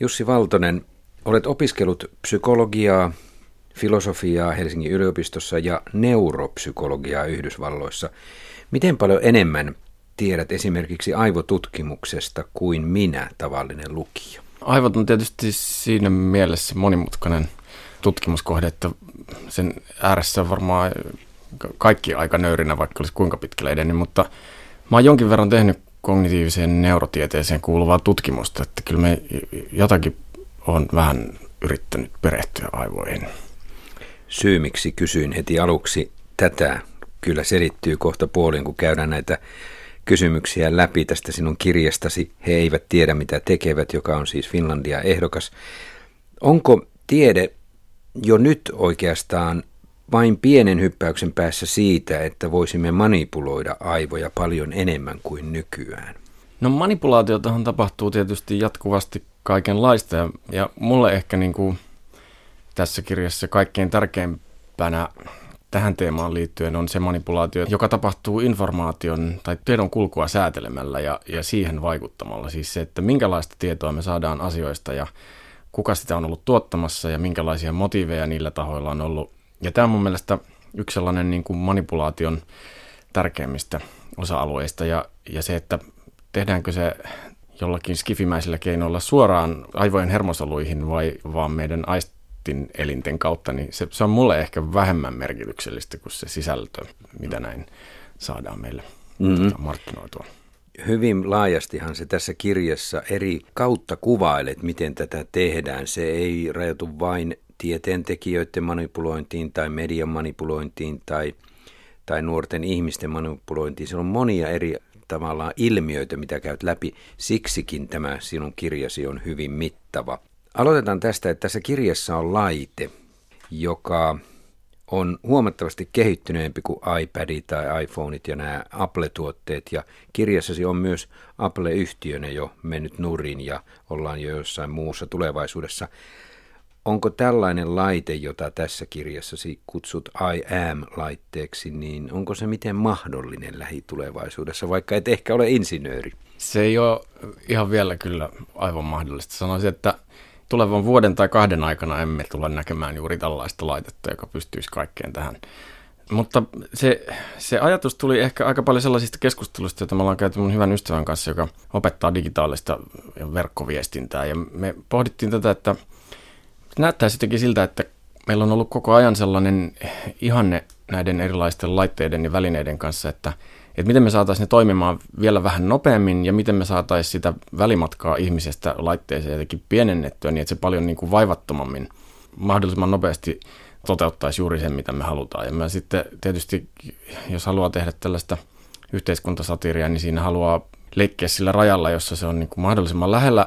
Jussi Valtonen, olet opiskellut psykologiaa, filosofiaa Helsingin yliopistossa ja neuropsykologiaa Yhdysvalloissa. Miten paljon enemmän tiedät esimerkiksi aivotutkimuksesta kuin minä, tavallinen lukija? Aivot on tietysti siinä mielessä monimutkainen tutkimuskohde, että sen ääressä on varmaan kaikki aika nöyrinä, vaikka olisi kuinka pitkälle edennyt, mutta mä oon jonkin verran tehnyt kognitiiviseen neurotieteeseen kuuluvaa tutkimusta, että kyllä me jotakin on vähän yrittänyt perehtyä aivoihin. Syy, miksi kysyin heti aluksi tätä, kyllä selittyy kohta puolin, kun käydään näitä kysymyksiä läpi tästä sinun kirjastasi. He eivät tiedä, mitä tekevät, joka on siis Finlandia ehdokas. Onko tiede jo nyt oikeastaan vain pienen hyppäyksen päässä siitä, että voisimme manipuloida aivoja paljon enemmän kuin nykyään? No manipulaatiotahan tapahtuu tietysti jatkuvasti kaikenlaista ja, ja mulle ehkä niin kuin tässä kirjassa kaikkein tärkeimpänä tähän teemaan liittyen on se manipulaatio, joka tapahtuu informaation tai tiedon kulkua säätelemällä ja, ja siihen vaikuttamalla. Siis se, että minkälaista tietoa me saadaan asioista ja kuka sitä on ollut tuottamassa ja minkälaisia motiiveja niillä tahoilla on ollut. Ja tämä on mun mielestä yksi sellainen niin kuin manipulaation tärkeimmistä osa-alueista ja, ja se, että tehdäänkö se jollakin skifimäisillä keinoilla suoraan aivojen hermosoluihin vai vaan meidän aistin elinten kautta, niin se, se on mulle ehkä vähemmän merkityksellistä kuin se sisältö, mitä näin saadaan meille mm-hmm. markkinoitua hyvin laajastihan se tässä kirjassa eri kautta kuvailet, miten tätä tehdään. Se ei rajoitu vain tieteentekijöiden manipulointiin tai median manipulointiin tai, tai nuorten ihmisten manipulointiin. Se on monia eri tavallaan ilmiöitä, mitä käyt läpi. Siksikin tämä sinun kirjasi on hyvin mittava. Aloitetaan tästä, että tässä kirjassa on laite, joka on huomattavasti kehittyneempi kuin iPadit tai iPhoneit ja nämä Apple-tuotteet. Ja kirjassasi on myös Apple-yhtiönä jo mennyt nurin ja ollaan jo jossain muussa tulevaisuudessa. Onko tällainen laite, jota tässä kirjassasi kutsut I am-laitteeksi, niin onko se miten mahdollinen lähitulevaisuudessa, vaikka et ehkä ole insinööri? Se ei ole ihan vielä kyllä aivan mahdollista. Sanoisin, että tulevan vuoden tai kahden aikana emme tule näkemään juuri tällaista laitetta, joka pystyisi kaikkeen tähän. Mutta se, se ajatus tuli ehkä aika paljon sellaisista keskusteluista, joita me ollaan käyty mun hyvän ystävän kanssa, joka opettaa digitaalista verkkoviestintää. Ja me pohdittiin tätä, että näyttää sittenkin siltä, että meillä on ollut koko ajan sellainen ihanne näiden erilaisten laitteiden ja välineiden kanssa, että – että miten me saataisiin ne toimimaan vielä vähän nopeammin ja miten me saataisiin sitä välimatkaa ihmisestä laitteeseen jotenkin pienennettyä niin, että se paljon niin kuin vaivattomammin mahdollisimman nopeasti toteuttaisi juuri sen, mitä me halutaan. Ja mä sitten tietysti, jos haluaa tehdä tällaista yhteiskuntasatiiria, niin siinä haluaa leikkiä sillä rajalla, jossa se on niin kuin mahdollisimman lähellä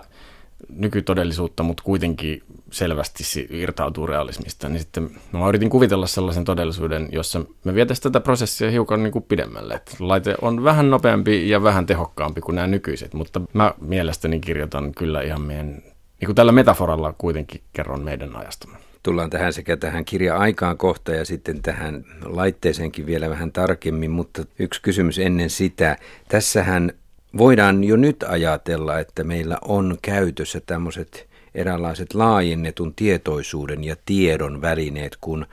nykytodellisuutta, mutta kuitenkin selvästi irtautuu realismista, niin sitten mä yritin kuvitella sellaisen todellisuuden, jossa me vietäisiin tätä prosessia hiukan niin kuin pidemmälle. Että laite on vähän nopeampi ja vähän tehokkaampi kuin nämä nykyiset, mutta mä mielestäni kirjoitan kyllä ihan meidän, niin kuin tällä metaforalla kuitenkin kerron meidän ajastamme. Tullaan tähän sekä tähän kirja-aikaan kohta ja sitten tähän laitteeseenkin vielä vähän tarkemmin, mutta yksi kysymys ennen sitä. Tässähän voidaan jo nyt ajatella, että meillä on käytössä tämmöiset eräänlaiset laajennetun tietoisuuden ja tiedon välineet, kun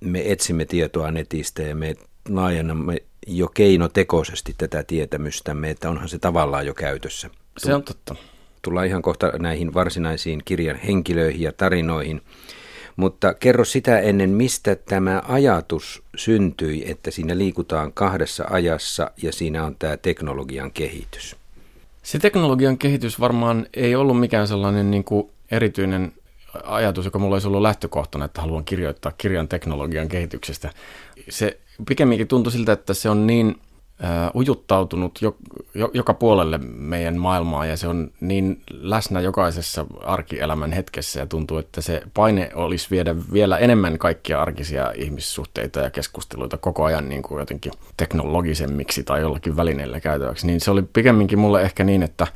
me etsimme tietoa netistä ja me laajennamme jo keinotekoisesti tätä tietämystämme, että onhan se tavallaan jo käytössä. Se on totta. Tullaan ihan kohta näihin varsinaisiin kirjan henkilöihin ja tarinoihin. Mutta kerro sitä ennen, mistä tämä ajatus syntyi, että siinä liikutaan kahdessa ajassa ja siinä on tämä teknologian kehitys. Se teknologian kehitys varmaan ei ollut mikään sellainen niin kuin erityinen ajatus, joka mulla olisi ollut lähtökohtana, että haluan kirjoittaa kirjan teknologian kehityksestä. Se pikemminkin tuntui siltä, että se on niin ujuttautunut jo, jo, joka puolelle meidän maailmaa ja se on niin läsnä jokaisessa arkielämän hetkessä ja tuntuu, että se paine olisi viedä vielä enemmän kaikkia arkisia ihmissuhteita ja keskusteluita koko ajan niin kuin jotenkin teknologisemmiksi tai jollakin välineillä käytäväksi. Niin se oli pikemminkin mulle ehkä niin, että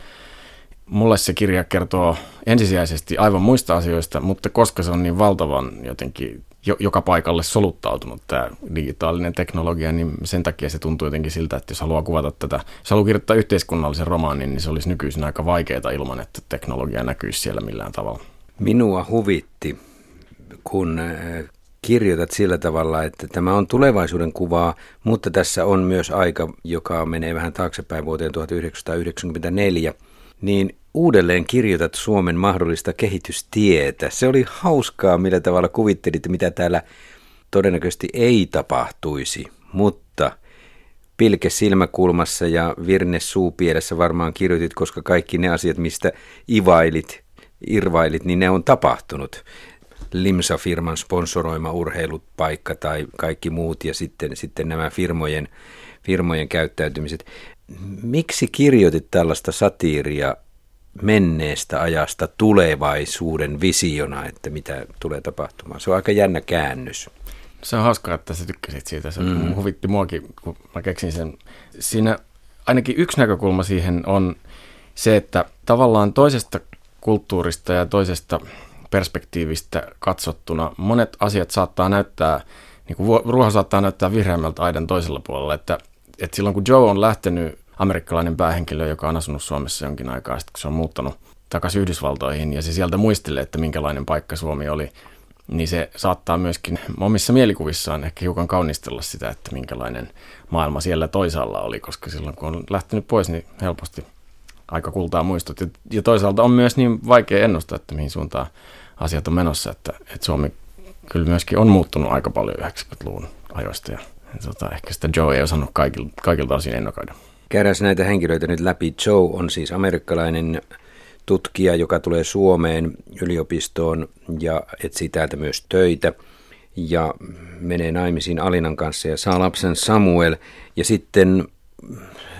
mulle se kirja kertoo ensisijaisesti aivan muista asioista, mutta koska se on niin valtavan jotenkin jo, joka paikalle soluttautunut tämä digitaalinen teknologia, niin sen takia se tuntuu jotenkin siltä, että jos haluaa kuvata tätä, jos haluaa kirjoittaa yhteiskunnallisen romaanin, niin se olisi nykyisin aika vaikeaa ilman, että teknologia näkyisi siellä millään tavalla. Minua huvitti, kun äh, kirjoitat sillä tavalla, että tämä on tulevaisuuden kuvaa, mutta tässä on myös aika, joka menee vähän taaksepäin vuoteen 1994, niin uudelleen kirjoitat Suomen mahdollista kehitystietä. Se oli hauskaa, millä tavalla kuvittelit, mitä täällä todennäköisesti ei tapahtuisi, mutta pilke silmäkulmassa ja virne suupielessä varmaan kirjoitit, koska kaikki ne asiat, mistä ivailit, irvailit, niin ne on tapahtunut. Limsa-firman sponsoroima urheilupaikka tai kaikki muut ja sitten, sitten nämä firmojen, firmojen käyttäytymiset. Miksi kirjoitit tällaista satiiria menneestä ajasta tulevaisuuden visiona, että mitä tulee tapahtumaan? Se on aika jännä käännös. Se on hauskaa, että sä tykkäsit siitä. Se mm. huvitti muakin, kun mä keksin sen. Siinä ainakin yksi näkökulma siihen on se, että tavallaan toisesta kulttuurista ja toisesta perspektiivistä katsottuna monet asiat saattaa näyttää, niin kuin ruoho saattaa näyttää vihreämmältä aidan toisella puolella, että, että silloin kun Joe on lähtenyt, amerikkalainen päähenkilö, joka on asunut Suomessa jonkin aikaa sitten, kun se on muuttanut takaisin Yhdysvaltoihin ja se sieltä muistelee, että minkälainen paikka Suomi oli, niin se saattaa myöskin omissa mielikuvissaan ehkä hiukan kaunistella sitä, että minkälainen maailma siellä toisaalla oli, koska silloin kun on lähtenyt pois, niin helposti aika kultaa muistot. Ja toisaalta on myös niin vaikea ennustaa, että mihin suuntaan asiat on menossa, että, että Suomi kyllä myöskin on muuttunut aika paljon 90-luvun ajoista ja tota, ehkä sitä Joe ei osannut kaikilta, kaikilta osin ennakoida. Käydään näitä henkilöitä nyt läpi. Joe on siis amerikkalainen tutkija, joka tulee Suomeen yliopistoon ja etsii täältä myös töitä ja menee naimisiin Alinan kanssa ja saa lapsen Samuel. Ja sitten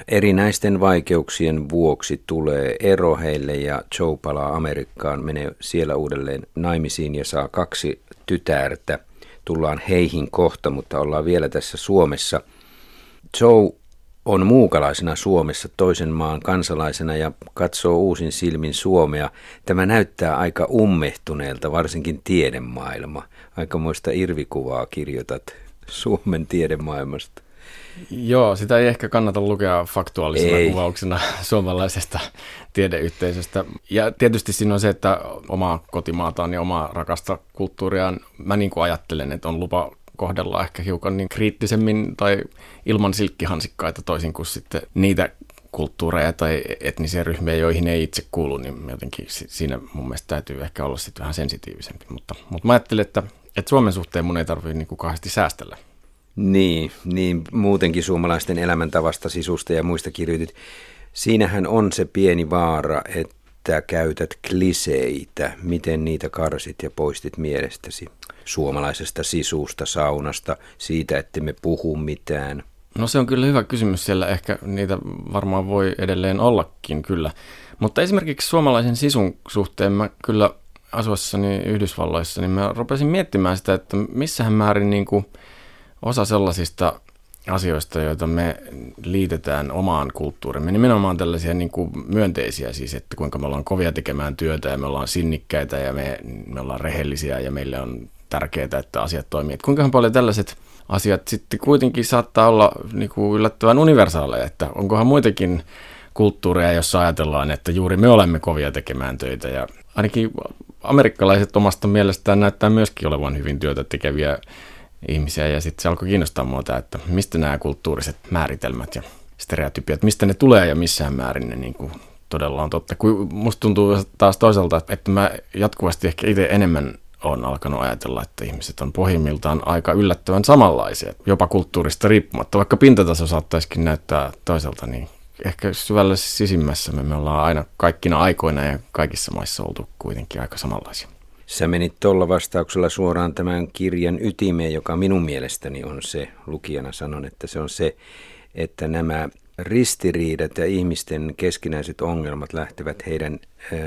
erinäisten vaikeuksien vuoksi tulee ero heille ja Joe palaa Amerikkaan, menee siellä uudelleen naimisiin ja saa kaksi tytärtä. Tullaan heihin kohta, mutta ollaan vielä tässä Suomessa. Joe on muukalaisena Suomessa toisen maan kansalaisena ja katsoo uusin silmin Suomea. Tämä näyttää aika ummehtuneelta, varsinkin tiedemaailma. Aikamoista irvikuvaa kirjoitat Suomen tiedemaailmasta. Joo, sitä ei ehkä kannata lukea faktuaalisena ei. kuvauksena suomalaisesta tiedeyhteisöstä. Ja tietysti siinä on se, että omaa kotimaataan ja omaa rakasta kulttuuriaan, mä niin kuin ajattelen, että on lupa kohdella ehkä hiukan niin kriittisemmin tai ilman silkkihansikkaita toisin kuin sitten niitä kulttuureja tai etnisiä ryhmiä, joihin ei itse kuulu, niin jotenkin siinä mun mielestä täytyy ehkä olla sitten vähän sensitiivisempi. Mutta, mutta mä ajattelin, että, että Suomen suhteen mun ei tarvitse niin kauheasti säästellä niin, niin muutenkin suomalaisten elämäntavasta, sisusta ja muista kirjoitit. Siinähän on se pieni vaara, että käytät kliseitä, miten niitä karsit ja poistit mielestäsi suomalaisesta sisusta, saunasta, siitä, että me puhu mitään. No se on kyllä hyvä kysymys siellä, ehkä niitä varmaan voi edelleen ollakin kyllä. Mutta esimerkiksi suomalaisen sisun suhteen mä kyllä asuessani Yhdysvalloissa, niin mä rupesin miettimään sitä, että missähän määrin niin kuin – osa sellaisista asioista, joita me liitetään omaan kulttuurimme, nimenomaan tällaisia niin kuin myönteisiä, siis että kuinka me ollaan kovia tekemään työtä ja me ollaan sinnikkäitä ja me, me ollaan rehellisiä ja meille on tärkeää, että asiat toimii. Että kuinka paljon tällaiset asiat sitten kuitenkin saattaa olla niin kuin yllättävän universaaleja, että onkohan muitakin kulttuureja, jossa ajatellaan, että juuri me olemme kovia tekemään töitä ja ainakin amerikkalaiset omasta mielestään näyttää myöskin olevan hyvin työtä tekeviä ihmisiä ja sitten se alkoi kiinnostaa muuta, että mistä nämä kulttuuriset määritelmät ja stereotypiat, mistä ne tulee ja missään määrin ne niin kuin todella on totta. Kun musta tuntuu taas toisaalta, että mä jatkuvasti ehkä itse enemmän on alkanut ajatella, että ihmiset on pohjimmiltaan aika yllättävän samanlaisia, jopa kulttuurista riippumatta. Vaikka pintataso saattaisikin näyttää toiselta, niin ehkä syvällä sisimmässä me ollaan aina kaikkina aikoina ja kaikissa maissa oltu kuitenkin aika samanlaisia. Sä menit tuolla vastauksella suoraan tämän kirjan ytimeen, joka minun mielestäni on se, lukijana sanon, että se on se, että nämä ristiriidat ja ihmisten keskinäiset ongelmat lähtevät heidän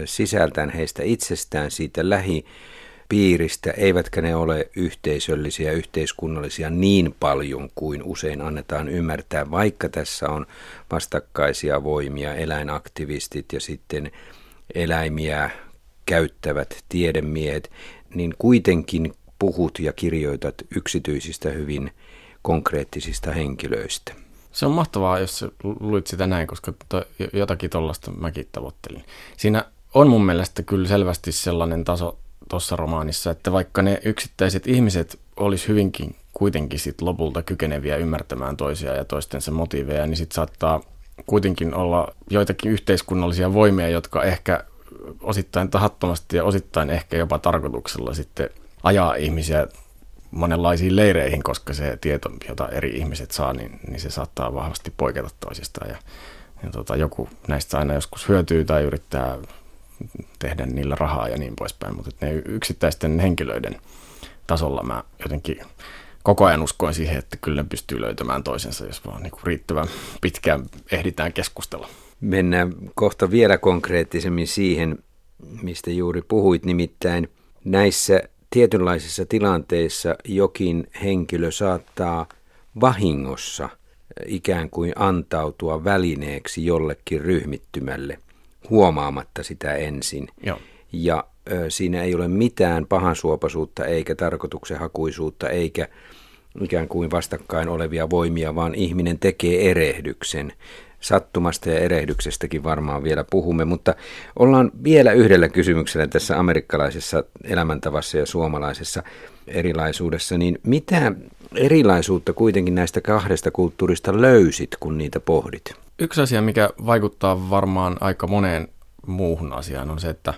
sisältään, heistä itsestään, siitä lähipiiristä, eivätkä ne ole yhteisöllisiä, yhteiskunnallisia niin paljon kuin usein annetaan ymmärtää, vaikka tässä on vastakkaisia voimia, eläinaktivistit ja sitten eläimiä käyttävät tiedemiehet, niin kuitenkin puhut ja kirjoitat yksityisistä hyvin konkreettisista henkilöistä. Se on mahtavaa, jos luit sitä näin, koska to, jotakin tuollaista mäkin tavoittelin. Siinä on mun mielestä kyllä selvästi sellainen taso tuossa romaanissa, että vaikka ne yksittäiset ihmiset olisi hyvinkin kuitenkin sit lopulta kykeneviä ymmärtämään toisia ja toistensa motiiveja, niin sitten saattaa kuitenkin olla joitakin yhteiskunnallisia voimia, jotka ehkä osittain tahattomasti ja osittain ehkä jopa tarkoituksella sitten ajaa ihmisiä monenlaisiin leireihin, koska se tieto, jota eri ihmiset saa, niin, niin se saattaa vahvasti poiketa toisistaan. Ja, ja tota, joku näistä aina joskus hyötyy tai yrittää tehdä niillä rahaa ja niin poispäin, mutta ne yksittäisten henkilöiden tasolla mä jotenkin koko ajan uskoin siihen, että kyllä ne pystyy löytämään toisensa, jos vaan niin riittävän pitkään ehditään keskustella. Mennään kohta vielä konkreettisemmin siihen, mistä juuri puhuit, nimittäin näissä tietynlaisissa tilanteissa jokin henkilö saattaa vahingossa ikään kuin antautua välineeksi jollekin ryhmittymälle huomaamatta sitä ensin. Joo. Ja ö, siinä ei ole mitään pahansuopaisuutta eikä tarkoituksenhakuisuutta eikä ikään kuin vastakkain olevia voimia, vaan ihminen tekee erehdyksen. Sattumasta ja erehdyksestäkin varmaan vielä puhumme, mutta ollaan vielä yhdellä kysymyksellä tässä amerikkalaisessa elämäntavassa ja suomalaisessa erilaisuudessa, niin mitä erilaisuutta kuitenkin näistä kahdesta kulttuurista löysit, kun niitä pohdit? Yksi asia, mikä vaikuttaa varmaan aika moneen muuhun asiaan, on se, että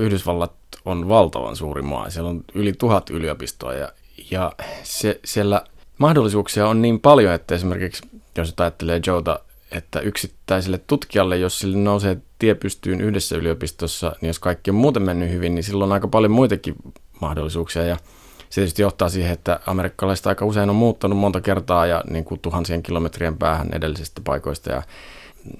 Yhdysvallat on valtavan suuri maa. Siellä on yli tuhat yliopistoa ja, ja se, siellä mahdollisuuksia on niin paljon, että esimerkiksi jos ajattelee Joota, että yksittäiselle tutkijalle, jos sille nousee tie pystyyn yhdessä yliopistossa, niin jos kaikki on muuten mennyt hyvin, niin silloin on aika paljon muitakin mahdollisuuksia. Ja se tietysti johtaa siihen, että amerikkalaiset aika usein on muuttanut monta kertaa ja niin kuin tuhansien kilometrien päähän edellisistä paikoista ja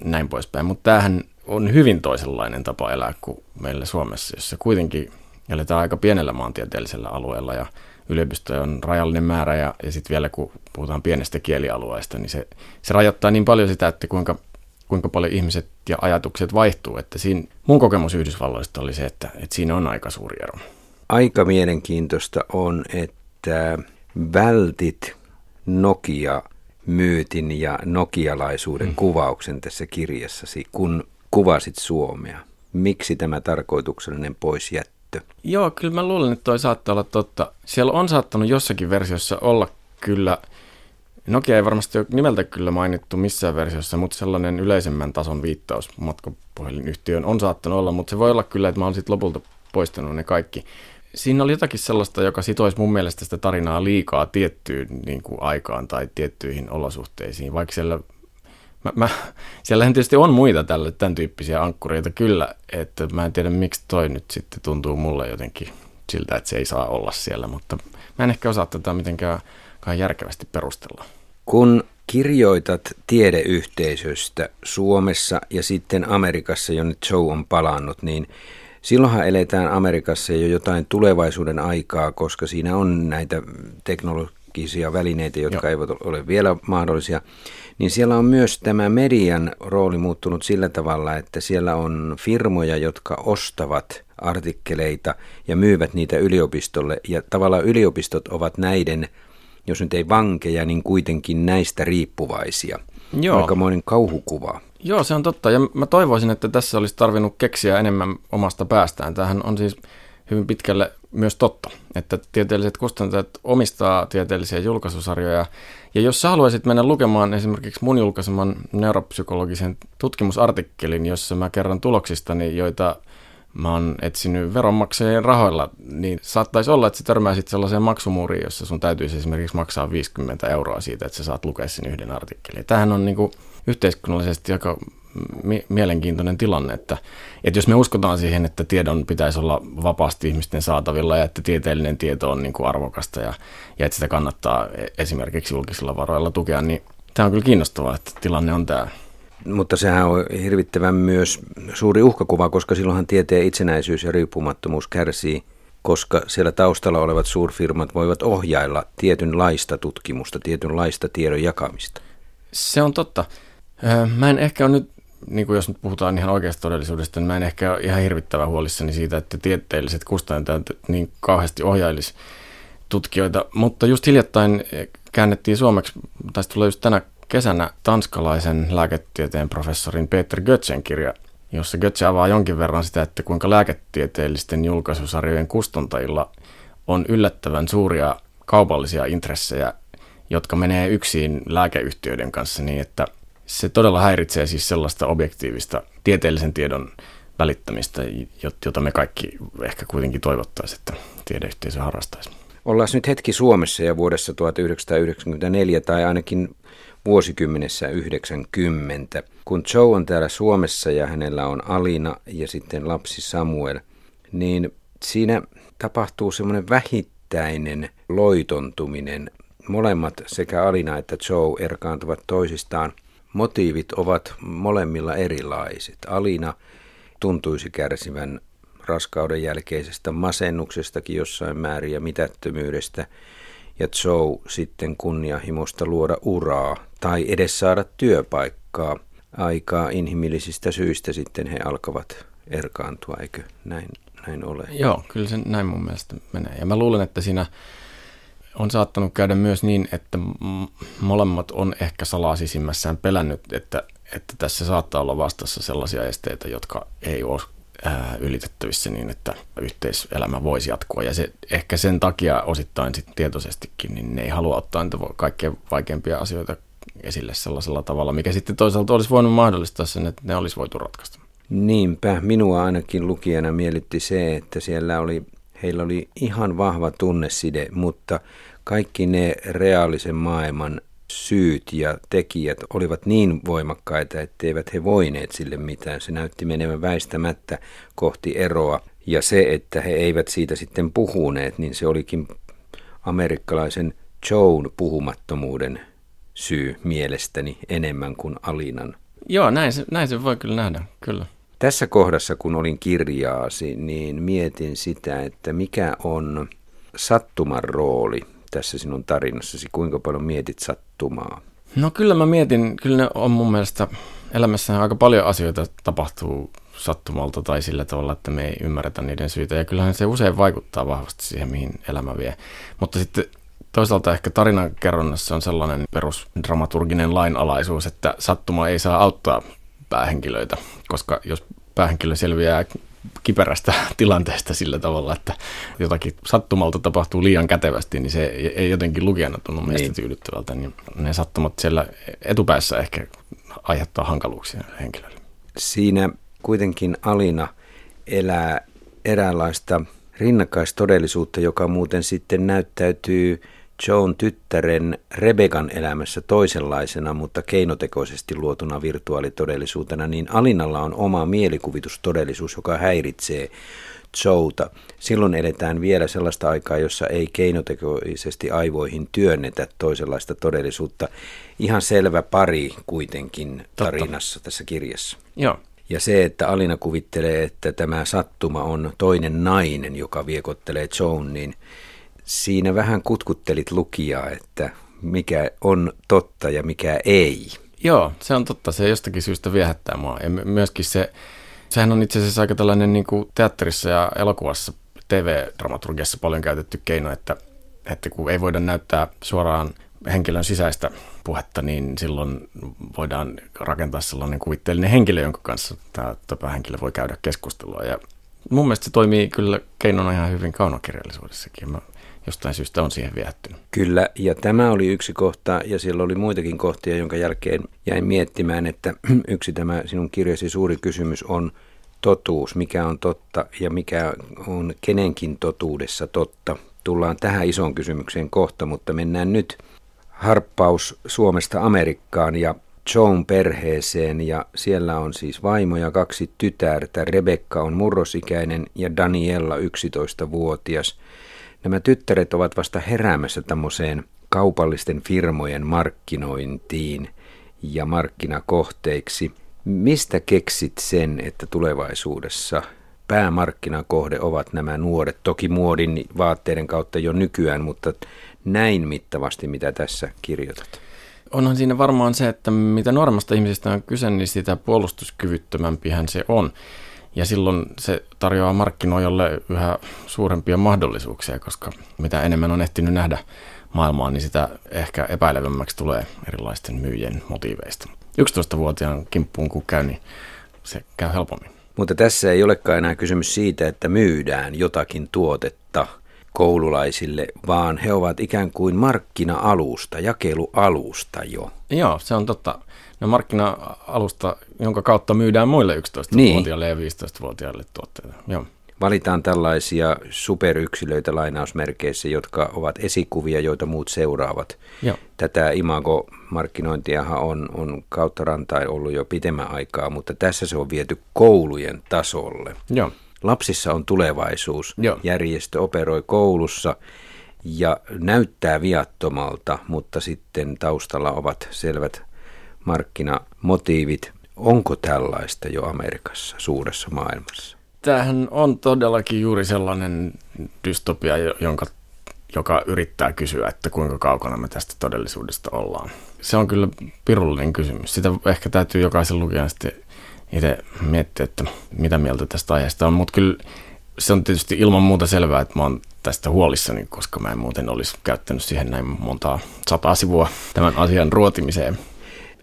näin poispäin. Mutta tämähän on hyvin toisenlainen tapa elää kuin meillä Suomessa, jossa kuitenkin eletään aika pienellä maantieteellisellä alueella ja yliopistoja on rajallinen määrä ja, ja sitten vielä kun puhutaan pienestä kielialueesta, niin se, se rajoittaa niin paljon sitä, että kuinka, kuinka paljon ihmiset ja ajatukset vaihtuu. Että siinä, mun kokemus Yhdysvalloista oli se, että, että siinä on aika suuri ero. Aika mielenkiintoista on, että vältit Nokia-myytin ja nokialaisuuden mm. kuvauksen tässä kirjassasi, kun kuvasit Suomea. Miksi tämä tarkoituksellinen poisjättö? Joo, kyllä mä luulen, että toi saattaa olla totta. Siellä on saattanut jossakin versiossa olla kyllä, Nokia ei varmasti ole nimeltä kyllä mainittu missään versiossa, mutta sellainen yleisemmän tason viittaus matkapuhelinyhtiöön on saattanut olla, mutta se voi olla kyllä, että mä oon sitten lopulta poistanut ne kaikki. Siinä oli jotakin sellaista, joka sitoisi mun mielestä sitä tarinaa liikaa tiettyyn niin kuin aikaan tai tiettyihin olosuhteisiin, vaikka siellä Mä, mä, siellähän tietysti on muita tälle, tämän tyyppisiä ankkureita kyllä, että mä en tiedä miksi toi nyt sitten tuntuu mulle jotenkin siltä, että se ei saa olla siellä, mutta mä en ehkä osaa tätä mitenkään järkevästi perustella. Kun kirjoitat tiedeyhteisöstä Suomessa ja sitten Amerikassa, jonne Joe on palannut, niin silloinhan eletään Amerikassa jo jotain tulevaisuuden aikaa, koska siinä on näitä teknologisia välineitä, jotka Joo. eivät ole vielä mahdollisia niin siellä on myös tämä median rooli muuttunut sillä tavalla, että siellä on firmoja, jotka ostavat artikkeleita ja myyvät niitä yliopistolle. Ja tavallaan yliopistot ovat näiden, jos nyt ei vankeja, niin kuitenkin näistä riippuvaisia. Joo. Aikamoinen kauhukuva. Joo, se on totta. Ja mä toivoisin, että tässä olisi tarvinnut keksiä enemmän omasta päästään. Tämähän on siis hyvin pitkälle myös totta, että tieteelliset kustantajat omistaa tieteellisiä julkaisusarjoja. Ja jos sä haluaisit mennä lukemaan esimerkiksi mun julkaiseman neuropsykologisen tutkimusartikkelin, jossa mä kerron tuloksistani, joita mä oon etsinyt veronmaksajien rahoilla, niin saattaisi olla, että sä törmäisit sellaiseen maksumuuriin, jossa sun täytyisi esimerkiksi maksaa 50 euroa siitä, että sä saat lukea sen yhden artikkelin. Tämähän on niin kuin yhteiskunnallisesti aika mielenkiintoinen tilanne, että, että jos me uskotaan siihen, että tiedon pitäisi olla vapaasti ihmisten saatavilla ja että tieteellinen tieto on niin kuin arvokasta ja, ja että sitä kannattaa e, esimerkiksi julkisilla varoilla tukea, niin tämä on kyllä kiinnostavaa, että tilanne on tämä. Mutta sehän on hirvittävän myös suuri uhkakuva, koska silloinhan tieteen itsenäisyys ja riippumattomuus kärsii, koska siellä taustalla olevat suurfirmat voivat ohjailla tietynlaista tutkimusta, tietynlaista tiedon jakamista. Se on totta. Mä en ehkä ole nyt niin kuin jos nyt puhutaan ihan oikeasta todellisuudesta, niin mä en ehkä ole ihan hirvittävän huolissani siitä, että tieteelliset kustantajat niin kauheasti ohjailisi tutkijoita, mutta just hiljattain käännettiin suomeksi, taisi tulla just tänä kesänä tanskalaisen lääketieteen professorin Peter Götzen kirja, jossa Götze avaa jonkin verran sitä, että kuinka lääketieteellisten julkaisusarjojen kustantajilla on yllättävän suuria kaupallisia intressejä, jotka menee yksin lääkeyhtiöiden kanssa niin, että se todella häiritsee siis sellaista objektiivista tieteellisen tiedon välittämistä, jota me kaikki ehkä kuitenkin toivottaisiin, että tiedeyhteisö harrastaisi. Ollaan nyt hetki Suomessa ja vuodessa 1994 tai ainakin vuosikymmenessä 90. Kun Joe on täällä Suomessa ja hänellä on Alina ja sitten lapsi Samuel, niin siinä tapahtuu semmoinen vähittäinen loitontuminen. Molemmat sekä Alina että Joe erkaantuvat toisistaan. Motiivit ovat molemmilla erilaiset. Alina tuntuisi kärsivän raskauden jälkeisestä masennuksestakin jossain määrin ja mitättömyydestä, ja Joe sitten kunnianhimosta luoda uraa tai edes saada työpaikkaa. Aikaa inhimillisistä syistä sitten he alkavat erkaantua, eikö näin, näin ole? Joo, kyllä se näin mun mielestä menee. Ja mä luulen, että siinä on saattanut käydä myös niin, että molemmat on ehkä salaa sisimmässään pelännyt, että, että tässä saattaa olla vastassa sellaisia esteitä, jotka ei ole ää, ylitettävissä niin, että yhteiselämä voisi jatkua. Ja se, ehkä sen takia osittain sit tietoisestikin, niin ne ei halua ottaa niitä kaikkein vaikeimpia asioita esille sellaisella tavalla, mikä sitten toisaalta olisi voinut mahdollistaa sen, että ne olisi voitu ratkaista. Niinpä, minua ainakin lukijana miellytti se, että siellä oli, heillä oli ihan vahva tunneside, mutta kaikki ne reaalisen maailman syyt ja tekijät olivat niin voimakkaita, etteivät he voineet sille mitään. Se näytti menevän väistämättä kohti eroa. Ja se, että he eivät siitä sitten puhuneet, niin se olikin amerikkalaisen Joan puhumattomuuden syy mielestäni enemmän kuin Alinan. Joo, näin se, näin se voi kyllä nähdä, kyllä. Tässä kohdassa, kun olin kirjaasi, niin mietin sitä, että mikä on sattuman rooli tässä sinun tarinassasi? Kuinka paljon mietit sattumaa? No kyllä mä mietin, kyllä ne on mun mielestä elämässä aika paljon asioita tapahtuu sattumalta tai sillä tavalla, että me ei ymmärretä niiden syitä. Ja kyllähän se usein vaikuttaa vahvasti siihen, mihin elämä vie. Mutta sitten toisaalta ehkä tarinan kerronnassa on sellainen perusdramaturginen lainalaisuus, että sattuma ei saa auttaa päähenkilöitä, koska jos päähenkilö selviää kiperästä tilanteesta sillä tavalla, että jotakin sattumalta tapahtuu liian kätevästi, niin se ei jotenkin lukijana tunnu meistä niin. tyydyttävältä. Niin ne sattumat siellä etupäässä ehkä aiheuttaa hankaluuksia henkilölle. Siinä kuitenkin Alina elää eräänlaista rinnakkaistodellisuutta, joka muuten sitten näyttäytyy Joan tyttären Rebekan elämässä toisenlaisena, mutta keinotekoisesti luotuna virtuaalitodellisuutena, niin Alinalla on oma mielikuvitustodellisuus, joka häiritsee Joota. Silloin edetään vielä sellaista aikaa, jossa ei keinotekoisesti aivoihin työnnetä toisenlaista todellisuutta. Ihan selvä pari kuitenkin tarinassa Totta. tässä kirjassa. Joo. Ja se, että Alina kuvittelee, että tämä sattuma on toinen nainen, joka viekottelee Joan, niin siinä vähän kutkuttelit lukijaa, että mikä on totta ja mikä ei. Joo, se on totta. Se jostakin syystä viehättää mua. Ja myöskin se, sehän on itse asiassa aika tällainen niin kuin teatterissa ja elokuvassa, TV-dramaturgiassa paljon käytetty keino, että, että kun ei voida näyttää suoraan henkilön sisäistä puhetta, niin silloin voidaan rakentaa sellainen kuvitteellinen henkilö, jonka kanssa tämä henkilö voi käydä keskustelua. Ja mun mielestä se toimii kyllä keinona ihan hyvin kaunokirjallisuudessakin. Mä jostain syystä on siihen viehättynyt. Kyllä, ja tämä oli yksi kohta, ja siellä oli muitakin kohtia, jonka jälkeen jäin miettimään, että yksi tämä sinun kirjasi suuri kysymys on totuus, mikä on totta ja mikä on kenenkin totuudessa totta. Tullaan tähän isoon kysymykseen kohta, mutta mennään nyt harppaus Suomesta Amerikkaan ja Joan perheeseen ja siellä on siis vaimo ja kaksi tytärtä. Rebekka on murrosikäinen ja Daniella 11-vuotias. Nämä tyttäret ovat vasta heräämässä tämmöiseen kaupallisten firmojen markkinointiin ja markkinakohteiksi. Mistä keksit sen, että tulevaisuudessa päämarkkinakohde ovat nämä nuoret, toki muodin vaatteiden kautta jo nykyään, mutta näin mittavasti, mitä tässä kirjoitat? Onhan siinä varmaan se, että mitä nuoremmasta ihmisestä on kyse, niin sitä puolustuskyvyttömämpihän se on. Ja silloin se tarjoaa markkinoijalle yhä suurempia mahdollisuuksia, koska mitä enemmän on ehtinyt nähdä maailmaa, niin sitä ehkä epäilevämmäksi tulee erilaisten myyjien motiiveista. 11-vuotiaan kimppuun kun käy, niin se käy helpommin. Mutta tässä ei olekaan enää kysymys siitä, että myydään jotakin tuotetta koululaisille, vaan he ovat ikään kuin markkina-alusta, jakelualusta jo. Joo, se on totta. No markkina-alusta, jonka kautta myydään muille 11-vuotiaille niin. ja 15-vuotiaille tuotteita. Joo valitaan tällaisia superyksilöitä lainausmerkeissä, jotka ovat esikuvia, joita muut seuraavat. Joo. Tätä imago-markkinointiahan on, on kautta rantain ollut jo pitemmän aikaa, mutta tässä se on viety koulujen tasolle. Joo. Lapsissa on tulevaisuus. Joo. Järjestö operoi koulussa ja näyttää viattomalta, mutta sitten taustalla ovat selvät markkinamotiivit. Onko tällaista jo Amerikassa, suuressa maailmassa? tämähän on todellakin juuri sellainen dystopia, jonka, joka yrittää kysyä, että kuinka kaukana me tästä todellisuudesta ollaan. Se on kyllä pirullinen kysymys. Sitä ehkä täytyy jokaisen lukijan sitten itse miettiä, että mitä mieltä tästä aiheesta on. Mutta kyllä se on tietysti ilman muuta selvää, että mä oon tästä huolissani, koska mä en muuten olisi käyttänyt siihen näin montaa sataa sivua tämän asian ruotimiseen.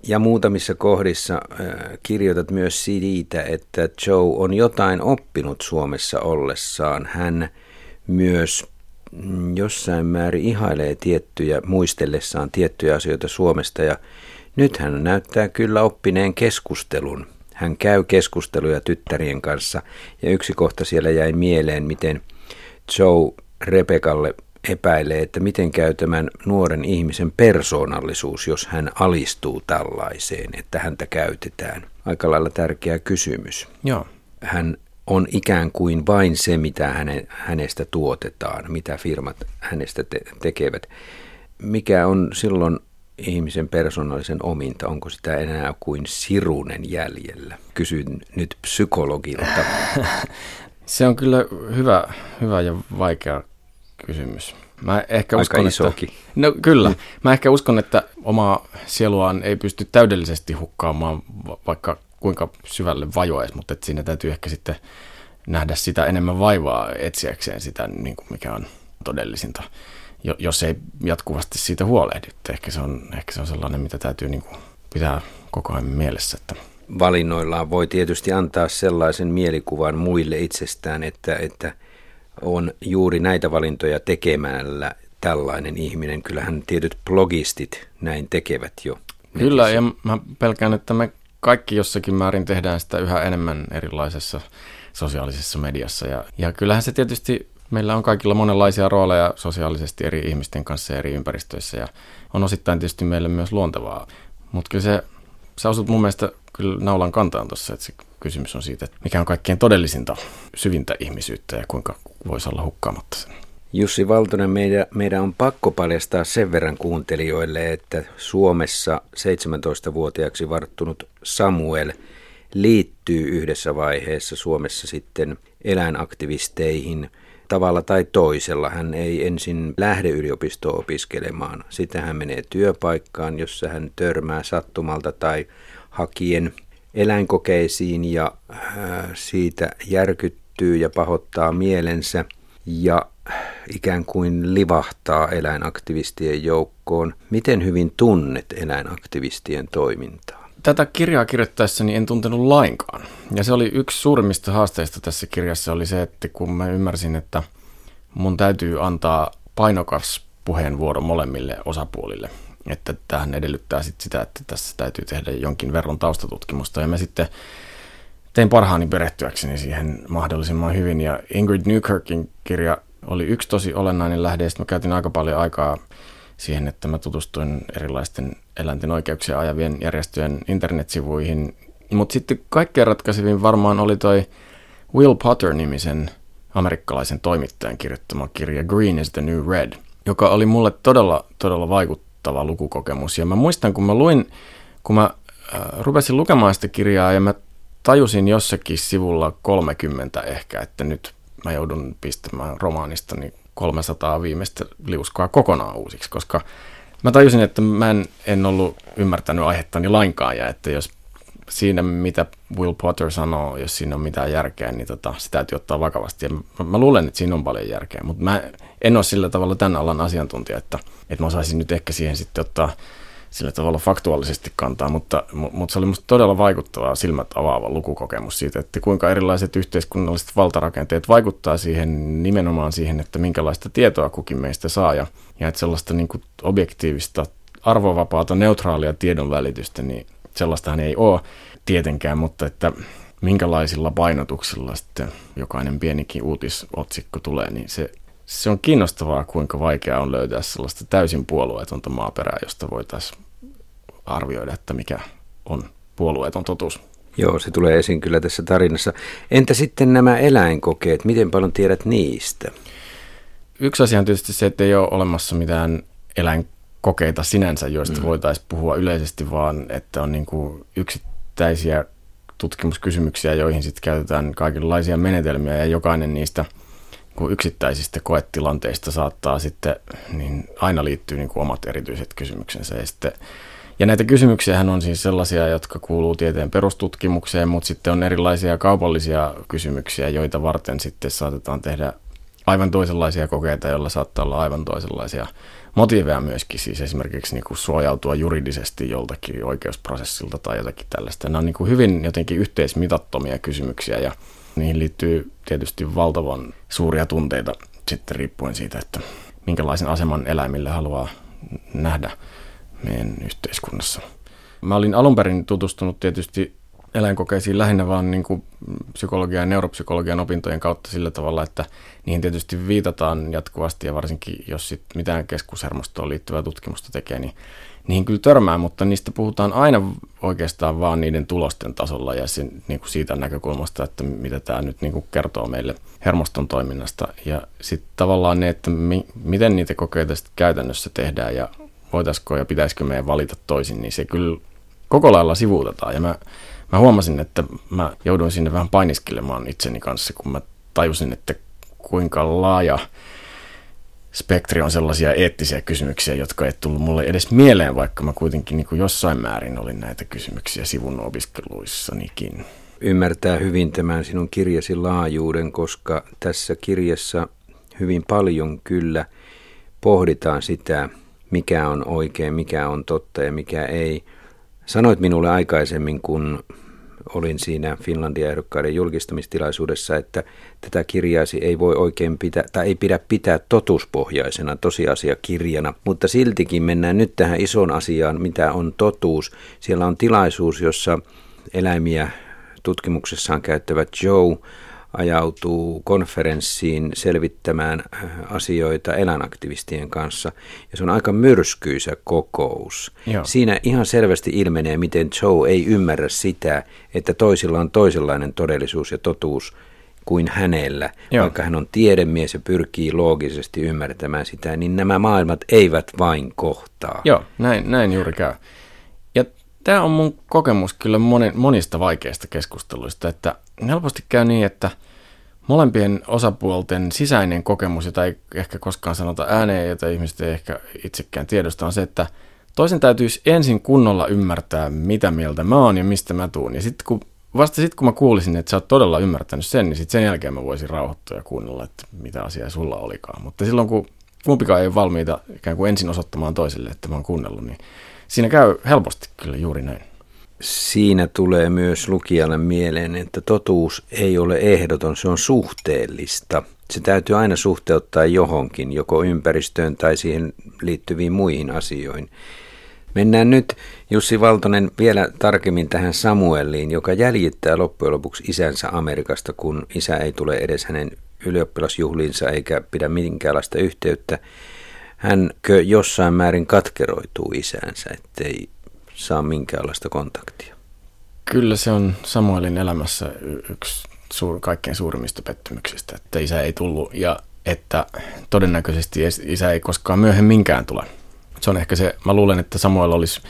Ja muutamissa kohdissa äh, kirjoitat myös siitä, että Joe on jotain oppinut Suomessa ollessaan. Hän myös mm, jossain määrin ihailee tiettyjä, muistellessaan tiettyjä asioita Suomesta ja nyt hän näyttää kyllä oppineen keskustelun. Hän käy keskusteluja tyttärien kanssa ja yksi kohta siellä jäi mieleen, miten Joe Rebekalle epäilee, että miten käy tämän nuoren ihmisen persoonallisuus, jos hän alistuu tällaiseen, että häntä käytetään. Aika lailla tärkeä kysymys. Joo. Hän on ikään kuin vain se, mitä häne, hänestä tuotetaan, mitä firmat hänestä te- tekevät. Mikä on silloin ihmisen persoonallisen ominta, onko sitä enää kuin sirunen jäljellä? Kysyn nyt psykologilta. Se on kyllä hyvä, hyvä ja vaikea kysymys. Mä ehkä Aika uskon, isokin. Että, no kyllä. Mä ehkä uskon, että omaa sieluaan ei pysty täydellisesti hukkaamaan, vaikka kuinka syvälle vajoaisi, mutta että siinä täytyy ehkä sitten nähdä sitä enemmän vaivaa etsiäkseen sitä, niin kuin mikä on todellisinta, jos ei jatkuvasti siitä huolehdi. Ehkä se on, ehkä se on sellainen, mitä täytyy niin kuin pitää koko ajan mielessä. Että Valinnoillaan voi tietysti antaa sellaisen mielikuvan muille itsestään, että, että – on juuri näitä valintoja tekemällä tällainen ihminen. Kyllähän tietyt blogistit näin tekevät jo. Kyllä, ja mä pelkään, että me kaikki jossakin määrin tehdään sitä yhä enemmän erilaisessa sosiaalisessa mediassa. Ja, ja kyllähän se tietysti, meillä on kaikilla monenlaisia rooleja sosiaalisesti eri ihmisten kanssa eri ympäristöissä, ja on osittain tietysti meille myös luontevaa. Mutta kyllä se, sä osut mun mielestä kyllä naulan kantaan tuossa, että se kysymys on siitä, että mikä on kaikkein todellisinta, syvintä ihmisyyttä ja kuinka voisi olla hukkaamatta sen. Jussi Valtonen, meidän, meidän on pakko paljastaa sen verran kuuntelijoille, että Suomessa 17-vuotiaaksi varttunut Samuel liittyy yhdessä vaiheessa Suomessa sitten eläinaktivisteihin tavalla tai toisella. Hän ei ensin lähde yliopistoon opiskelemaan. Sitten hän menee työpaikkaan, jossa hän törmää sattumalta tai hakien eläinkokeisiin ja äh, siitä järkyttyy ja pahoittaa mielensä ja ikään kuin livahtaa eläinaktivistien joukkoon. Miten hyvin tunnet eläinaktivistien toimintaa? Tätä kirjaa kirjoittaessani en tuntenut lainkaan. Ja se oli yksi suurimmista haasteista tässä kirjassa oli se, että kun mä ymmärsin, että mun täytyy antaa painokas puheenvuoro molemmille osapuolille – että tähän edellyttää sit sitä, että tässä täytyy tehdä jonkin verran taustatutkimusta. Ja mä sitten tein parhaani perehtyäkseni siihen mahdollisimman hyvin. Ja Ingrid Newkirkin kirja oli yksi tosi olennainen lähde, ja mä käytin aika paljon aikaa siihen, että mä tutustuin erilaisten eläinten oikeuksia ajavien järjestöjen internetsivuihin. Mutta sitten kaikkein ratkaisevin varmaan oli toi Will Potter-nimisen amerikkalaisen toimittajan kirjoittama kirja Green is the New Red, joka oli mulle todella, todella vaikuttava lukukokemus. Ja mä muistan, kun mä luin, kun mä äh, rupesin lukemaan sitä kirjaa ja mä tajusin jossakin sivulla 30 ehkä, että nyt mä joudun pistämään romaanistani 300 viimeistä liuskoa kokonaan uusiksi, koska mä tajusin, että mä en, en ollut ymmärtänyt aihettani lainkaan ja että jos siinä, mitä Will Potter sanoo, jos siinä on mitään järkeä, niin tota, sitä täytyy ottaa vakavasti. Ja mä, mä luulen, että siinä on paljon järkeä, mutta mä en ole sillä tavalla tämän alan asiantuntija, että, että mä osaisin nyt ehkä siihen sitten ottaa sillä tavalla faktuaalisesti kantaa, mutta, mutta se oli musta todella vaikuttava silmät avaava lukukokemus siitä, että kuinka erilaiset yhteiskunnalliset valtarakenteet vaikuttaa siihen nimenomaan siihen, että minkälaista tietoa kukin meistä saa ja, ja että sellaista niin kuin objektiivista, arvovapaata, neutraalia tiedon välitystä, niin sellaistahan ei ole tietenkään, mutta että minkälaisilla painotuksilla sitten jokainen pienikin uutisotsikko tulee, niin se se on kiinnostavaa, kuinka vaikea on löytää sellaista täysin puolueetonta maaperää, josta voitaisiin arvioida, että mikä on puolueeton totuus. Joo, se tulee esiin kyllä tässä tarinassa. Entä sitten nämä eläinkokeet, miten paljon tiedät niistä? Yksi asia on tietysti se, että ei ole olemassa mitään eläinkokeita sinänsä, joista mm. voitaisiin puhua yleisesti, vaan että on niin kuin yksittäisiä tutkimuskysymyksiä, joihin sitten käytetään kaikenlaisia menetelmiä ja jokainen niistä – kuin yksittäisistä koetilanteista saattaa sitten, niin aina liittyy niin kuin omat erityiset kysymyksensä. Ja, sitten, ja näitä kysymyksiä on siis sellaisia, jotka kuuluu tieteen perustutkimukseen, mutta sitten on erilaisia kaupallisia kysymyksiä, joita varten sitten saatetaan tehdä aivan toisenlaisia kokeita, joilla saattaa olla aivan toisenlaisia motiiveja myöskin, siis esimerkiksi niin kuin suojautua juridisesti joltakin oikeusprosessilta tai jotakin tällaista. Nämä on niin kuin hyvin jotenkin yhteismitattomia kysymyksiä ja Niihin liittyy tietysti valtavan suuria tunteita sitten riippuen siitä, että minkälaisen aseman eläimille haluaa nähdä meidän yhteiskunnassa. Mä olin alun perin tutustunut tietysti eläinkokeisiin lähinnä vaan niin kuin psykologian ja neuropsykologian opintojen kautta sillä tavalla, että niihin tietysti viitataan jatkuvasti ja varsinkin jos sit mitään keskushermostoon liittyvää tutkimusta tekee, niin niihin kyllä törmää, mutta niistä puhutaan aina oikeastaan vaan niiden tulosten tasolla ja sen, niin kuin siitä näkökulmasta, että mitä tämä nyt niin kuin kertoo meille hermoston toiminnasta. Ja sitten tavallaan ne, että mi, miten niitä kokeita sitten käytännössä tehdään ja voitaisiko ja pitäisikö meidän valita toisin, niin se kyllä koko lailla sivuutetaan. Ja mä, mä huomasin, että mä jouduin sinne vähän painiskelemaan itseni kanssa, kun mä tajusin, että kuinka laaja spektri on sellaisia eettisiä kysymyksiä, jotka ei tullut mulle edes mieleen, vaikka mä kuitenkin niin kuin jossain määrin olin näitä kysymyksiä sivun opiskeluissanikin. Ymmärtää hyvin tämän sinun kirjasi laajuuden, koska tässä kirjassa hyvin paljon kyllä pohditaan sitä, mikä on oikein, mikä on totta ja mikä ei. Sanoit minulle aikaisemmin, kun olin siinä Finlandia-ehdokkaiden julkistamistilaisuudessa, että tätä kirjaasi ei voi oikein pitää, tai ei pidä pitää totuuspohjaisena tosiasiakirjana, mutta siltikin mennään nyt tähän isoon asiaan, mitä on totuus. Siellä on tilaisuus, jossa eläimiä tutkimuksessaan käyttävät Joe ajautuu konferenssiin selvittämään äh, asioita eläinaktivistien kanssa. Ja se on aika myrskyisä kokous. Joo. Siinä ihan selvästi ilmenee, miten Joe ei ymmärrä sitä, että toisilla on toisenlainen todellisuus ja totuus kuin hänellä. Joo. Vaikka hän on tiedemies ja pyrkii loogisesti ymmärtämään sitä, niin nämä maailmat eivät vain kohtaa. Joo, näin, näin juuri käy. Ja tämä on mun kokemus kyllä monista vaikeista keskusteluista, että helposti käy niin, että – molempien osapuolten sisäinen kokemus, jota ei ehkä koskaan sanota ääneen, jota ihmiset ei ehkä itsekään tiedosta, on se, että toisen täytyisi ensin kunnolla ymmärtää, mitä mieltä mä oon ja mistä mä tuun. Ja sitten kun, vasta sitten kun mä kuulisin, että sä oot todella ymmärtänyt sen, niin sitten sen jälkeen mä voisin rauhoittua ja kuunnella, että mitä asiaa sulla olikaan. Mutta silloin kun kumpikaan ei ole valmiita ikään kuin ensin osoittamaan toiselle, että mä oon kuunnellut, niin siinä käy helposti kyllä juuri näin siinä tulee myös lukijalle mieleen, että totuus ei ole ehdoton, se on suhteellista. Se täytyy aina suhteuttaa johonkin, joko ympäristöön tai siihen liittyviin muihin asioihin. Mennään nyt Jussi Valtonen vielä tarkemmin tähän Samueliin, joka jäljittää loppujen lopuksi isänsä Amerikasta, kun isä ei tule edes hänen ylioppilasjuhliinsa eikä pidä minkäänlaista yhteyttä. Hänkö jossain määrin katkeroituu isänsä, ettei saa minkäänlaista kontaktia. Kyllä se on Samuelin elämässä yksi suur, kaikkein suurimmista pettymyksistä, että isä ei tullut ja että todennäköisesti isä ei koskaan myöhemminkään tule. Se on ehkä se, mä luulen, että Samuel olisi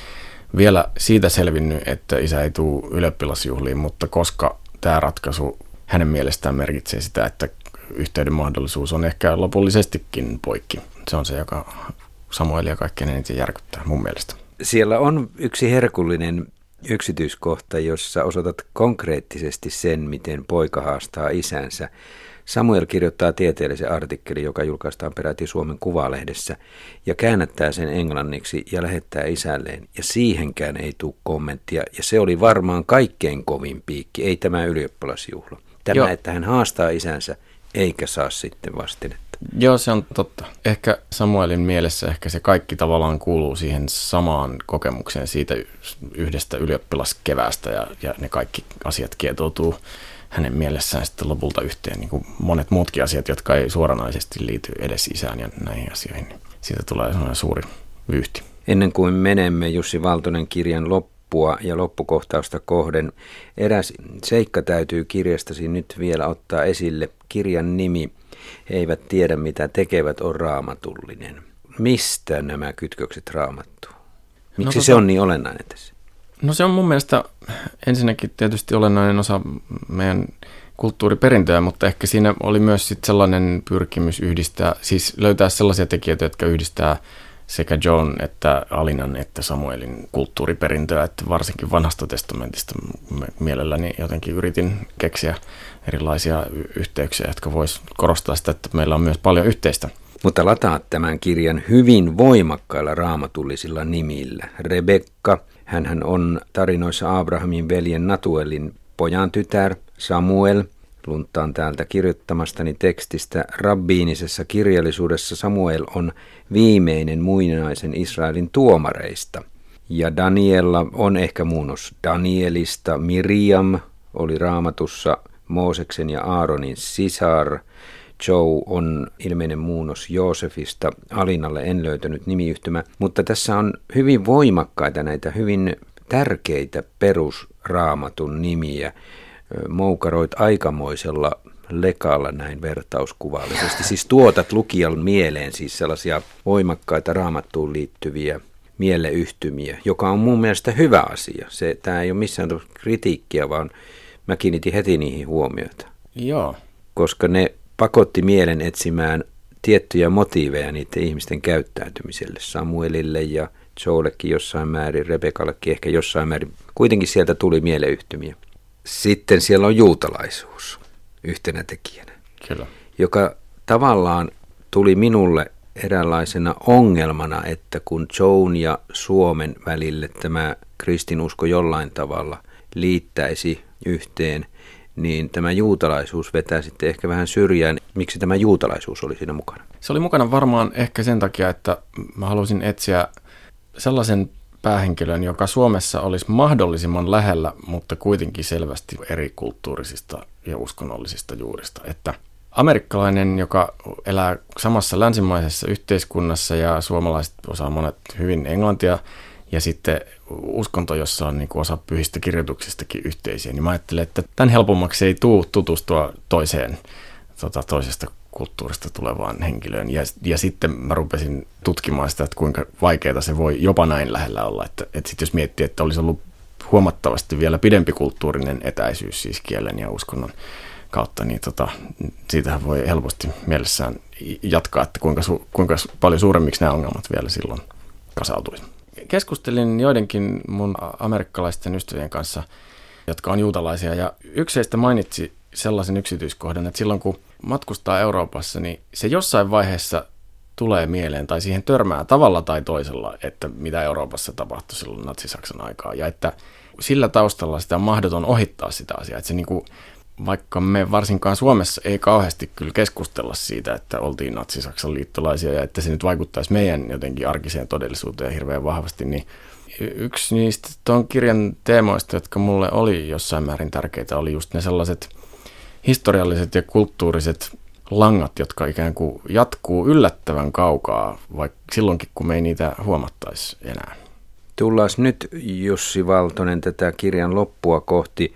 vielä siitä selvinnyt, että isä ei tule ylioppilasjuhliin, mutta koska tämä ratkaisu hänen mielestään merkitsee sitä, että yhteyden mahdollisuus on ehkä lopullisestikin poikki. Se on se, joka Samuelia kaikkein eniten järkyttää mun mielestä siellä on yksi herkullinen yksityiskohta, jossa osoitat konkreettisesti sen, miten poika haastaa isänsä. Samuel kirjoittaa tieteellisen artikkelin, joka julkaistaan peräti Suomen Kuvalehdessä, ja käännättää sen englanniksi ja lähettää isälleen, ja siihenkään ei tule kommenttia, ja se oli varmaan kaikkein kovin piikki, ei tämä ylioppilasjuhla. Tämä, Joo. että hän haastaa isänsä, eikä saa sitten vastinetta. Joo, se on totta. Ehkä Samuelin mielessä ehkä se kaikki tavallaan kuuluu siihen samaan kokemukseen siitä yhdestä ylioppilaskeväästä ja, ja ne kaikki asiat kietoutuu hänen mielessään sitten lopulta yhteen, niin kuin monet muutkin asiat, jotka ei suoranaisesti liity edes isään ja näihin asioihin. Siitä tulee sellainen suuri vyyhti. Ennen kuin menemme Jussi Valtonen kirjan loppua ja loppukohtausta kohden, eräs seikka täytyy kirjastasi nyt vielä ottaa esille. Kirjan nimi he eivät tiedä mitä tekevät, on raamatullinen. Mistä nämä kytkökset raamattuu? Miksi no, se tota- on niin olennainen tässä? No se on mun mielestä ensinnäkin tietysti olennainen osa meidän kulttuuriperintöä, mutta ehkä siinä oli myös sit sellainen pyrkimys yhdistää, siis löytää sellaisia tekijöitä, jotka yhdistää sekä John että Alinan että Samuelin kulttuuriperintöä, että varsinkin vanhasta testamentista mielelläni jotenkin yritin keksiä erilaisia yhteyksiä, jotka vois korostaa sitä, että meillä on myös paljon yhteistä. Mutta lataat tämän kirjan hyvin voimakkailla raamatullisilla nimillä. Rebekka, hän on tarinoissa Abrahamin veljen Natuelin pojan tytär, Samuel, lunttaan täältä kirjoittamastani tekstistä, rabbiinisessa kirjallisuudessa Samuel on viimeinen muinaisen Israelin tuomareista. Ja Daniella on ehkä muunnos Danielista, Miriam oli raamatussa Mooseksen ja Aaronin sisar. Joe on ilmeinen muunnos Joosefista. Alinalle en löytänyt nimiyhtymä, mutta tässä on hyvin voimakkaita näitä hyvin tärkeitä perusraamatun nimiä. Moukaroit aikamoisella lekalla näin vertauskuvallisesti. Siis tuotat lukijan mieleen siis sellaisia voimakkaita raamattuun liittyviä mieleyhtymiä, joka on mun mielestä hyvä asia. Se, tämä ei ole missään kritiikkiä, vaan mä kiinnitin heti niihin huomiota. Joo. Koska ne pakotti mielen etsimään tiettyjä motiiveja niiden ihmisten käyttäytymiselle. Samuelille ja Joellekin jossain määrin, Rebekallekin ehkä jossain määrin. Kuitenkin sieltä tuli mieleyhtymiä. Sitten siellä on juutalaisuus yhtenä tekijänä. Kyllä. Joka tavallaan tuli minulle eräänlaisena ongelmana, että kun Joan ja Suomen välille tämä kristinusko jollain tavalla liittäisi yhteen, niin tämä juutalaisuus vetää sitten ehkä vähän syrjään. Miksi tämä juutalaisuus oli siinä mukana? Se oli mukana varmaan ehkä sen takia, että mä halusin etsiä sellaisen päähenkilön, joka Suomessa olisi mahdollisimman lähellä, mutta kuitenkin selvästi eri kulttuurisista ja uskonnollisista juurista. Että amerikkalainen, joka elää samassa länsimaisessa yhteiskunnassa ja suomalaiset osaa monet hyvin englantia, ja sitten uskonto, jossa on niin kuin osa pyhistä kirjoituksistakin yhteisiä, niin mä ajattelen, että tämän helpommaksi ei tule tutustua toiseen tota, toisesta kulttuurista tulevaan henkilöön. Ja, ja sitten mä rupesin tutkimaan sitä, että kuinka vaikeaa se voi jopa näin lähellä olla. Että, että sitten jos miettii, että olisi ollut huomattavasti vielä pidempi kulttuurinen etäisyys siis kielen ja uskonnon kautta, niin tota, siitähän voi helposti mielessään jatkaa, että kuinka, su, kuinka paljon suuremmiksi nämä ongelmat vielä silloin kasautuisi. Keskustelin joidenkin mun amerikkalaisten ystävien kanssa, jotka on juutalaisia, ja yksi heistä mainitsi sellaisen yksityiskohdan, että silloin kun matkustaa Euroopassa, niin se jossain vaiheessa tulee mieleen tai siihen törmää tavalla tai toisella, että mitä Euroopassa tapahtui silloin Natsi-Saksan aikaa. Ja että sillä taustalla sitä on mahdoton ohittaa sitä asiaa. Että se niin kuin, vaikka me varsinkaan Suomessa ei kauheasti kyllä keskustella siitä, että oltiin Natsi-Saksan liittolaisia ja että se nyt vaikuttaisi meidän jotenkin arkiseen todellisuuteen hirveän vahvasti, niin yksi niistä tuon kirjan teemoista, jotka mulle oli jossain määrin tärkeitä, oli just ne sellaiset historialliset ja kulttuuriset langat, jotka ikään kuin jatkuu yllättävän kaukaa, vaikka silloinkin, kun me ei niitä huomattaisi enää. Tullaan nyt Jussi Valtonen tätä kirjan loppua kohti.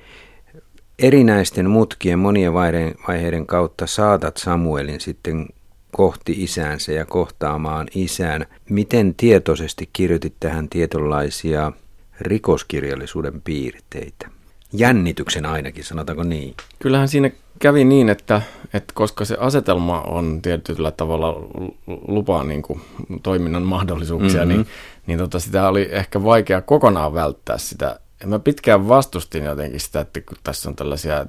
Erinäisten mutkien monien vaiheiden kautta saatat Samuelin sitten kohti isäänsä ja kohtaamaan isän. Miten tietoisesti kirjoitit tähän tietynlaisia rikoskirjallisuuden piirteitä? Jännityksen ainakin, sanotaanko niin? Kyllähän siinä kävi niin, että, että koska se asetelma on tietyllä tavalla lupaa niin kuin toiminnan mahdollisuuksia, mm-hmm. niin, niin tota, sitä oli ehkä vaikea kokonaan välttää sitä mä pitkään vastustin jotenkin sitä, että kun tässä on tällaisia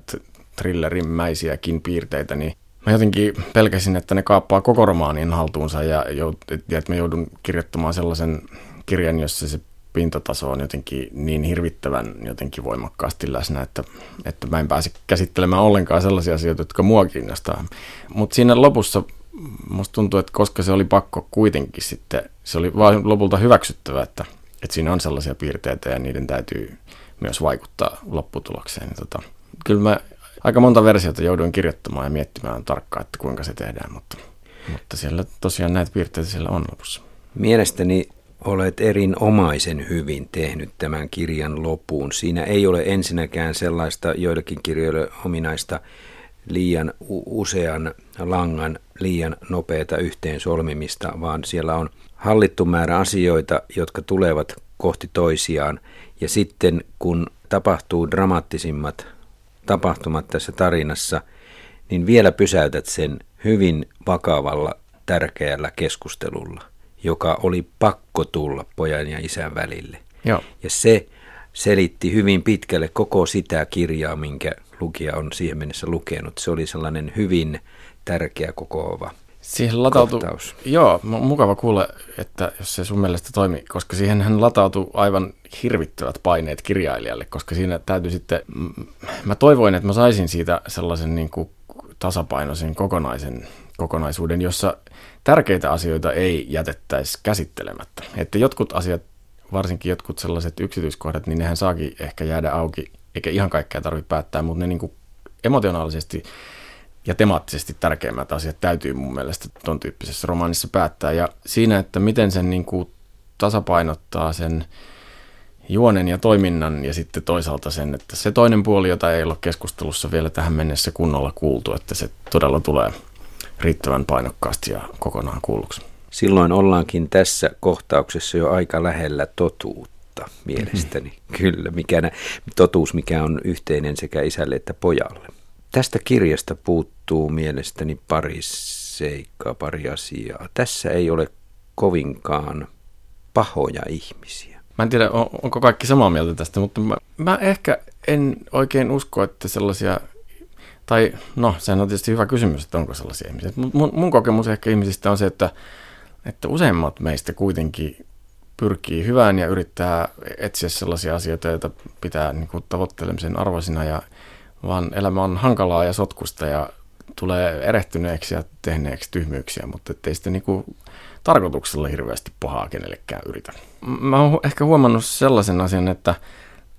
thrillerimäisiäkin piirteitä, niin mä jotenkin pelkäsin, että ne kaappaa koko romaanin haltuunsa ja, ja että mä joudun kirjoittamaan sellaisen kirjan, jossa se pintataso on jotenkin niin hirvittävän jotenkin voimakkaasti läsnä, että, että mä en pääse käsittelemään ollenkaan sellaisia asioita, jotka mua kiinnostaa. Mutta siinä lopussa musta tuntuu, että koska se oli pakko kuitenkin sitten, se oli vain lopulta hyväksyttävä, että, että siinä on sellaisia piirteitä ja niiden täytyy myös vaikuttaa lopputulokseen. Niin tota, kyllä mä aika monta versiota jouduin kirjoittamaan ja miettimään tarkkaan, että kuinka se tehdään, mutta, mutta siellä tosiaan näitä piirteitä siellä on lopussa. Mielestäni olet erinomaisen hyvin tehnyt tämän kirjan lopuun. Siinä ei ole ensinnäkään sellaista joillekin kirjoille ominaista liian usean langan liian nopeata yhteen solmimista, vaan siellä on hallittu määrä asioita, jotka tulevat kohti toisiaan. Ja sitten kun tapahtuu dramaattisimmat tapahtumat tässä tarinassa, niin vielä pysäytät sen hyvin vakavalla, tärkeällä keskustelulla, joka oli pakko tulla pojan ja isän välille. Joo. Ja se selitti hyvin pitkälle koko sitä kirjaa, minkä lukija on siihen mennessä lukenut. Se oli sellainen hyvin tärkeä kokoava Siihen latautui, kohtaus. Joo, mukava kuulla, että jos se sun mielestä toimi, koska siihen hän latautui aivan hirvittävät paineet kirjailijalle, koska siinä täytyy sitten, mä toivoin, että mä saisin siitä sellaisen niin kuin tasapainoisen kokonaisen kokonaisuuden, jossa tärkeitä asioita ei jätettäisi käsittelemättä. Että jotkut asiat, varsinkin jotkut sellaiset yksityiskohdat, niin nehän saakin ehkä jäädä auki, eikä ihan kaikkea tarvitse päättää, mutta ne niin kuin emotionaalisesti ja temaattisesti tärkeimmät asiat täytyy mun mielestä ton tyyppisessä romaanissa päättää. Ja siinä, että miten sen niin kuin tasapainottaa sen juonen ja toiminnan ja sitten toisaalta sen, että se toinen puoli, jota ei ole keskustelussa vielä tähän mennessä kunnolla kuultu, että se todella tulee riittävän painokkaasti ja kokonaan kuulluksi. Silloin ollaankin tässä kohtauksessa jo aika lähellä totuutta mielestäni. Mm-hmm. Kyllä, mikä, totuus, mikä on yhteinen sekä isälle että pojalle. Tästä kirjasta puuttuu mielestäni pari seikkaa, pari asiaa. Tässä ei ole kovinkaan pahoja ihmisiä. Mä en tiedä, on, onko kaikki samaa mieltä tästä, mutta mä, mä ehkä en oikein usko, että sellaisia, tai no, sehän on tietysti hyvä kysymys, että onko sellaisia ihmisiä. Mun, mun kokemus ehkä ihmisistä on se, että, että useimmat meistä kuitenkin pyrkii hyvään ja yrittää etsiä sellaisia asioita, joita pitää niin kuin, tavoittelemisen arvoisina ja vaan elämä on hankalaa ja sotkusta ja tulee erehtyneeksi ja tehneeksi tyhmyyksiä, mutta ettei sitten niinku tarkoituksella hirveästi pahaa kenellekään yritä. Mä oon ehkä huomannut sellaisen asian, että,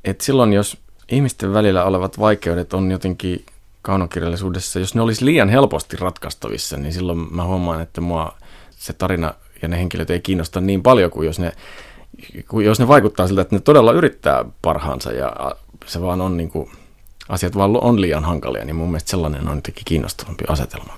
että silloin jos ihmisten välillä olevat vaikeudet on jotenkin kaunokirjallisuudessa, jos ne olisi liian helposti ratkaistavissa, niin silloin mä huomaan, että mua se tarina ja ne henkilöt ei kiinnosta niin paljon kuin jos ne, jos ne vaikuttaa siltä, että ne todella yrittää parhaansa ja se vaan on niin kuin asiat vaan on liian hankalia, niin mun mielestä sellainen on jotenkin kiinnostavampi asetelma.